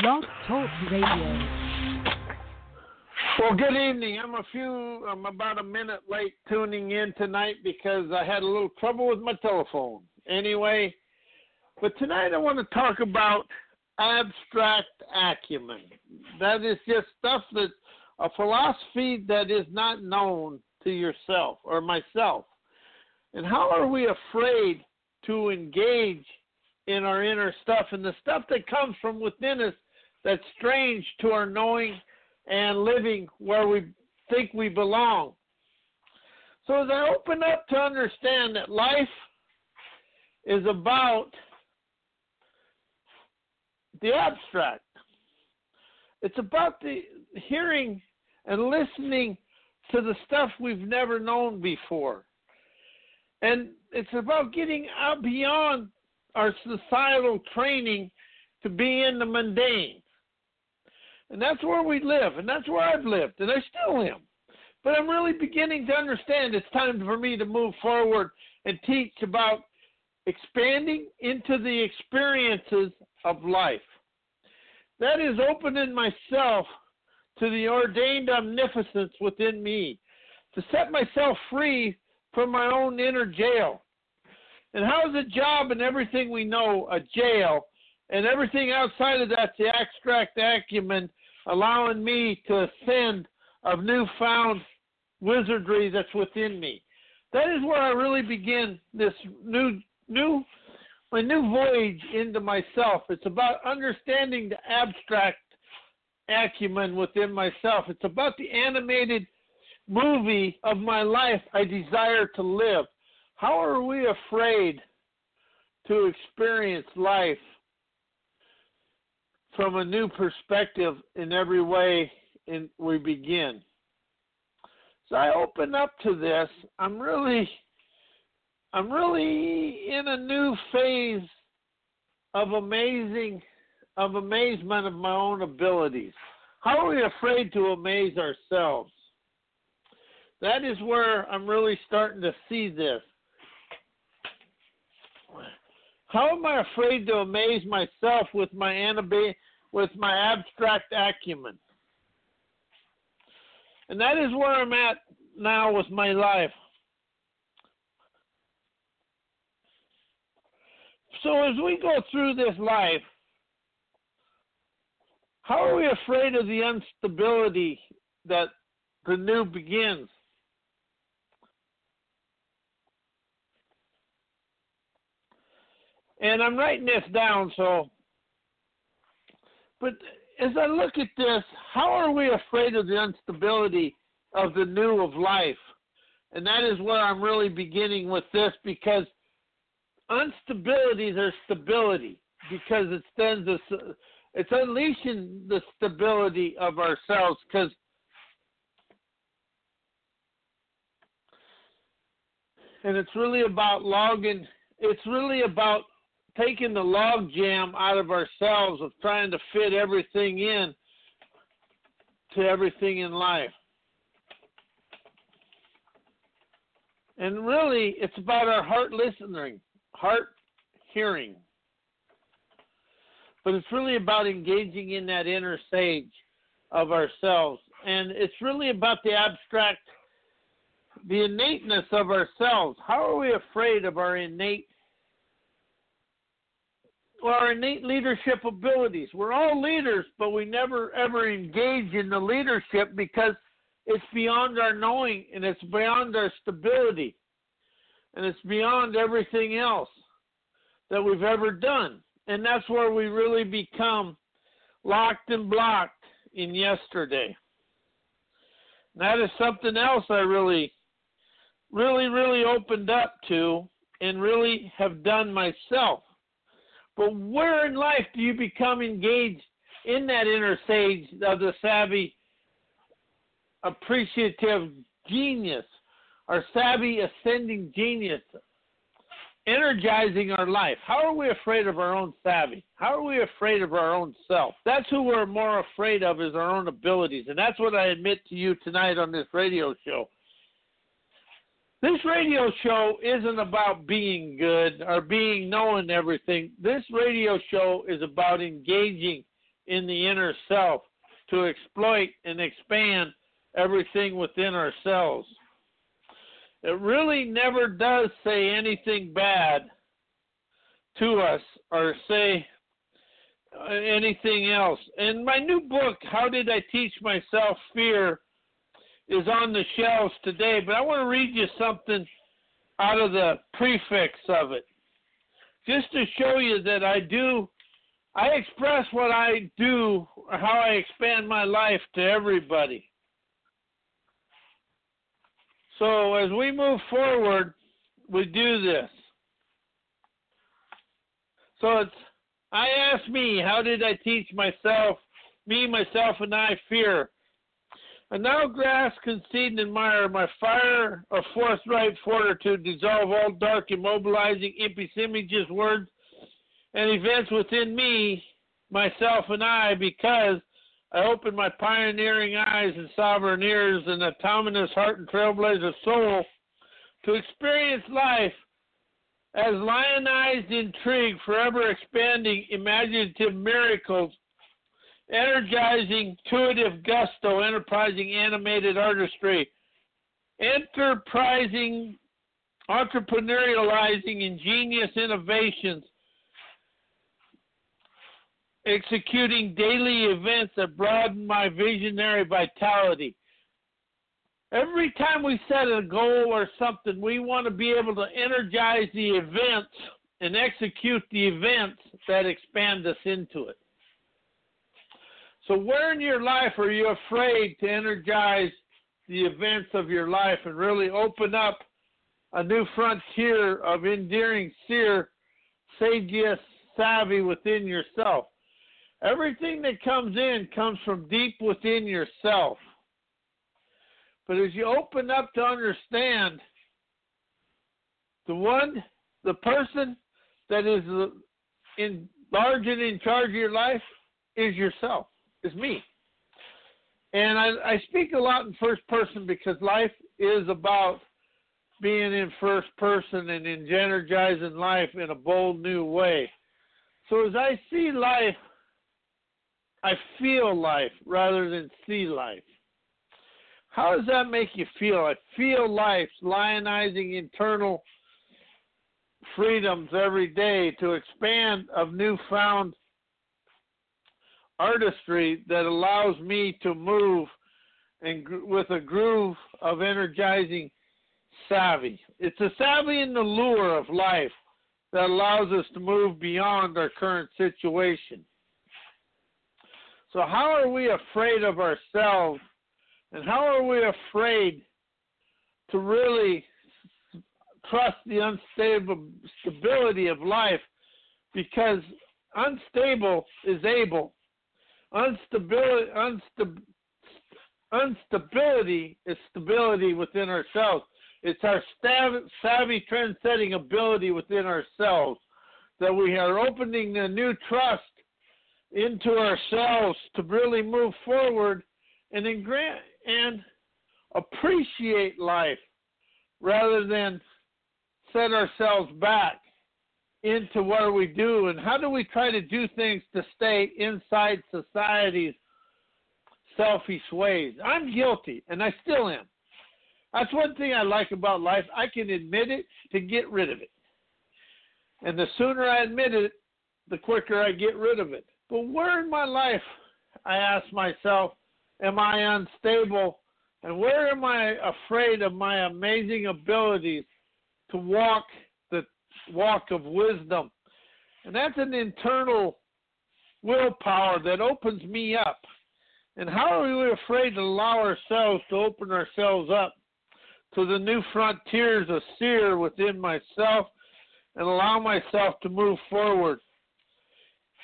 Blog Talk Radio. Well, good evening. I'm a few, I'm about a minute late tuning in tonight because I had a little trouble with my telephone. Anyway, but tonight I want to talk about abstract acumen. That is just stuff that a philosophy that is not known to yourself or myself. And how are we afraid to engage in our inner stuff and the stuff that comes from within us that's strange to our knowing and living where we think we belong. So as I open up to understand that life is about the abstract. It's about the hearing and listening to the stuff we've never known before. And it's about getting out beyond our societal training to be in the mundane. And that's where we live, and that's where I've lived, and I still am. But I'm really beginning to understand it's time for me to move forward and teach about expanding into the experiences of life. That is opening myself to the ordained omnipotence within me, to set myself free from my own inner jail. And how is a job and everything we know a jail, and everything outside of that's the abstract acumen, allowing me to ascend of newfound wizardry that's within me. That is where I really begin this new new my new voyage into myself. It's about understanding the abstract acumen within myself. It's about the animated movie of my life I desire to live. How are we afraid to experience life from a new perspective in every way in, we begin? So I open up to this. I'm really I'm really in a new phase of amazing of amazement of my own abilities. How are we afraid to amaze ourselves? That is where I'm really starting to see this. How am I afraid to amaze myself with my anabe- with my abstract acumen? And that is where I'm at now with my life. So as we go through this life, how are we afraid of the instability that the new begins? And I'm writing this down so but as I look at this, how are we afraid of the instability of the new of life? And that is where I'm really beginning with this because instabilities are stability because it sends us it's unleashing the stability of ourselves because and it's really about logging it's really about taking the log jam out of ourselves of trying to fit everything in to everything in life and really it's about our heart listening heart hearing. But it's really about engaging in that inner sage of ourselves. And it's really about the abstract, the innateness of ourselves. How are we afraid of our innate our innate leadership abilities. We're all leaders, but we never ever engage in the leadership because it's beyond our knowing and it's beyond our stability and it's beyond everything else that we've ever done. And that's where we really become locked and blocked in yesterday. And that is something else I really, really, really opened up to and really have done myself. But where in life do you become engaged in that inner sage of the savvy, appreciative genius our savvy ascending genius energizing our life. How are we afraid of our own savvy? How are we afraid of our own self? That's who we're more afraid of is our own abilities. And that's what I admit to you tonight on this radio show. This radio show isn't about being good or being knowing everything. This radio show is about engaging in the inner self to exploit and expand everything within ourselves. It really never does say anything bad to us or say anything else. And my new book, How Did I Teach Myself Fear, is on the shelves today, but I want to read you something out of the prefix of it. Just to show you that I do, I express what I do, how I expand my life to everybody. So as we move forward, we do this. So it's I ask me, how did I teach myself, me, myself, and I fear? And now grasp, concede, and admire my fire of forthright fortitude, dissolve all dark, immobilizing, impish images, words, and events within me, myself, and I, because I opened my pioneering eyes and sovereign ears and autonomous heart and trailblazer soul to experience life as lionized intrigue, forever expanding imaginative miracles, energizing intuitive gusto, enterprising animated artistry, enterprising entrepreneurializing ingenious innovations, executing daily events that broaden my visionary vitality. Every time we set a goal or something, we want to be able to energize the events and execute the events that expand us into it. So, where in your life are you afraid to energize the events of your life and really open up a new frontier of endearing seer, sageous savvy within yourself? Everything that comes in comes from deep within yourself. But as you open up to understand the one, the person that is in large and in charge of your life is yourself, is me. And I, I speak a lot in first person because life is about being in first person and in energizing life in a bold new way. So as I see life I feel life rather than see life. How does that make you feel? I feel life's lionizing internal freedoms every day to expand of newfound artistry that allows me to move and with a groove of energizing savvy. It's a savvy in the lure of life that allows us to move beyond our current situation. So, how are we afraid of ourselves? And how are we afraid to really trust the unstable stability of life? Because unstable is able. Unstability, unstab, instability is stability within ourselves. It's our savvy trend-setting ability within ourselves that we are opening a new trust into ourselves to really move forward and grant and appreciate life rather than set ourselves back into what we do and how do we try to do things to stay inside society's selfish ways. I'm guilty and I still am. That's one thing I like about life. I can admit it to get rid of it. And the sooner I admit it, the quicker I get rid of it. But where in my life, I ask myself, am I unstable? And where am I afraid of my amazing abilities to walk walk of wisdom? And that's an internal willpower that opens me up. And how are we afraid to allow ourselves to open ourselves up to the new frontiers of seer within myself and allow myself to move forward?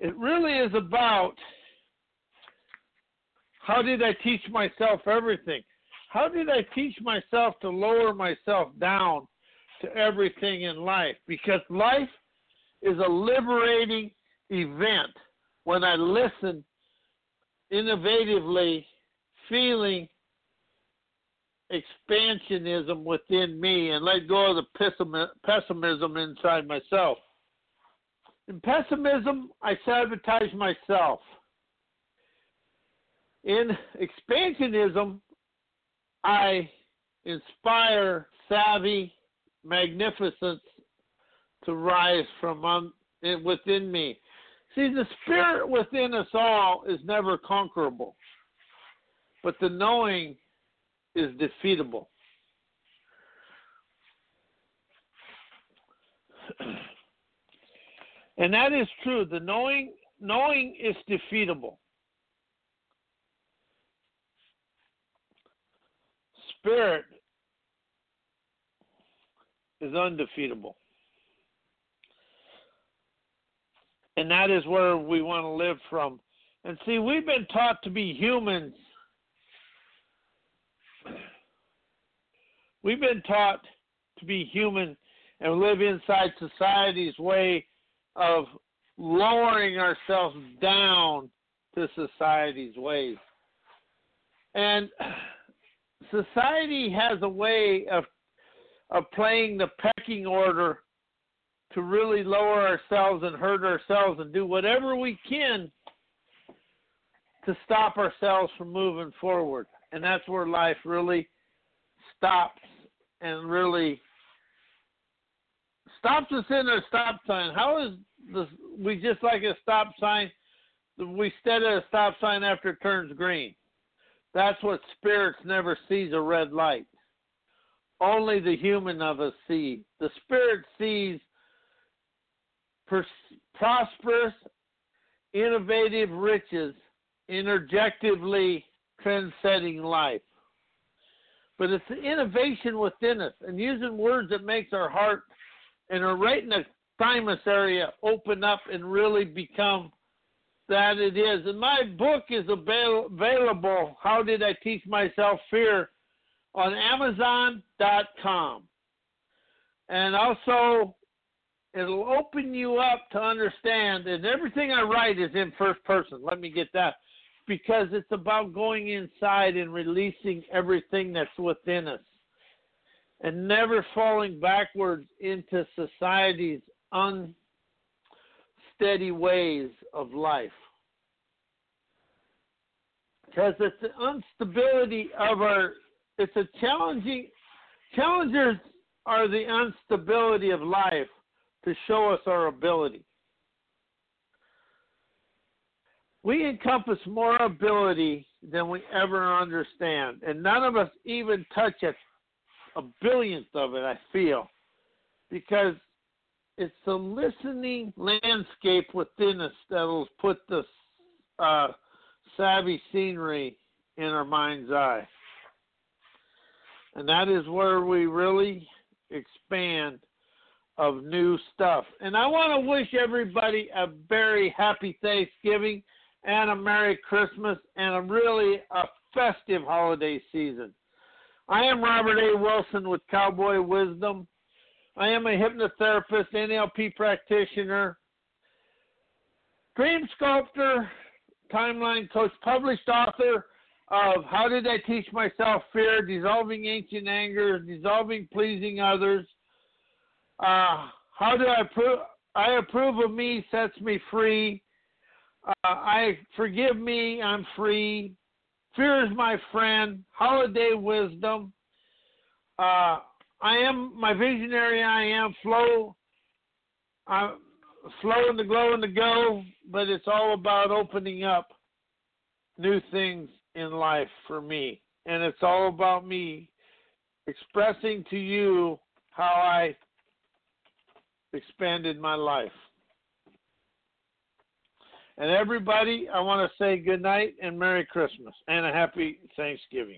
It really is about how did I teach myself everything? How did I teach myself to lower myself down to everything in life? Because life is a liberating event when I listen innovatively, feeling expansionism within me and let go of the pessimism inside myself. In pessimism, I sabotage myself. In expansionism, I inspire savvy magnificence to rise from within me. See, the spirit within us all is never conquerable, but the knowing is defeatable. and that is true. The knowing knowing is defeatable. Spirit is undefeatable. And that is where we want to live from. And see, we've been taught to be humans. We've been taught to be human and live inside society's way of lowering ourselves down to society's ways. And society has a way of of playing the pecking order to really lower ourselves and hurt ourselves and do whatever we can to stop ourselves from moving forward. And that's where life really stops and really stops us in a stop sign. How is this? We just like a stop sign. We steady a stop sign after it turns green. That's what spirits never sees a red light. Only the human of us see. The spirit sees pers- prosperous, innovative riches, interjectively trendsetting life. But it's the innovation within us and using words that makes our heart and our the thymus area open up and really become that it is. And my book is avail- available. How did I teach myself fear? On Amazon.com. And also, it'll open you up to understand, and everything I write is in first person. Let me get that. Because it's about going inside and releasing everything that's within us and never falling backwards into society's unsteady ways of life. Because it's the instability of our it's a challenging challenges are the instability of life to show us our ability. We encompass more ability than we ever understand, and none of us even touch it, a billionth of it, I feel, because it's the listening landscape within us that'll put the uh, savvy scenery in our mind's eye. And that is where we really expand of new stuff. And I want to wish everybody a very happy Thanksgiving and a Merry Christmas and a really a festive holiday season. I am Robert A. Wilson with Cowboy Wisdom. I am a hypnotherapist, NLP practitioner, dream sculptor, timeline coach, published author, of how did I teach myself fear, dissolving ancient anger, dissolving pleasing others. Uh, how do I approve? I approve of me sets me free. Uh, I forgive me, I'm free. Fear is my friend. Holiday wisdom. Uh, I am my visionary. I am flow. I flow in the glow and the go, but it's all about opening up new things in life for me. And it's all about me expressing to you how I expanded my life. And everybody, I want to say good night and Merry Christmas and a happy Thanksgiving.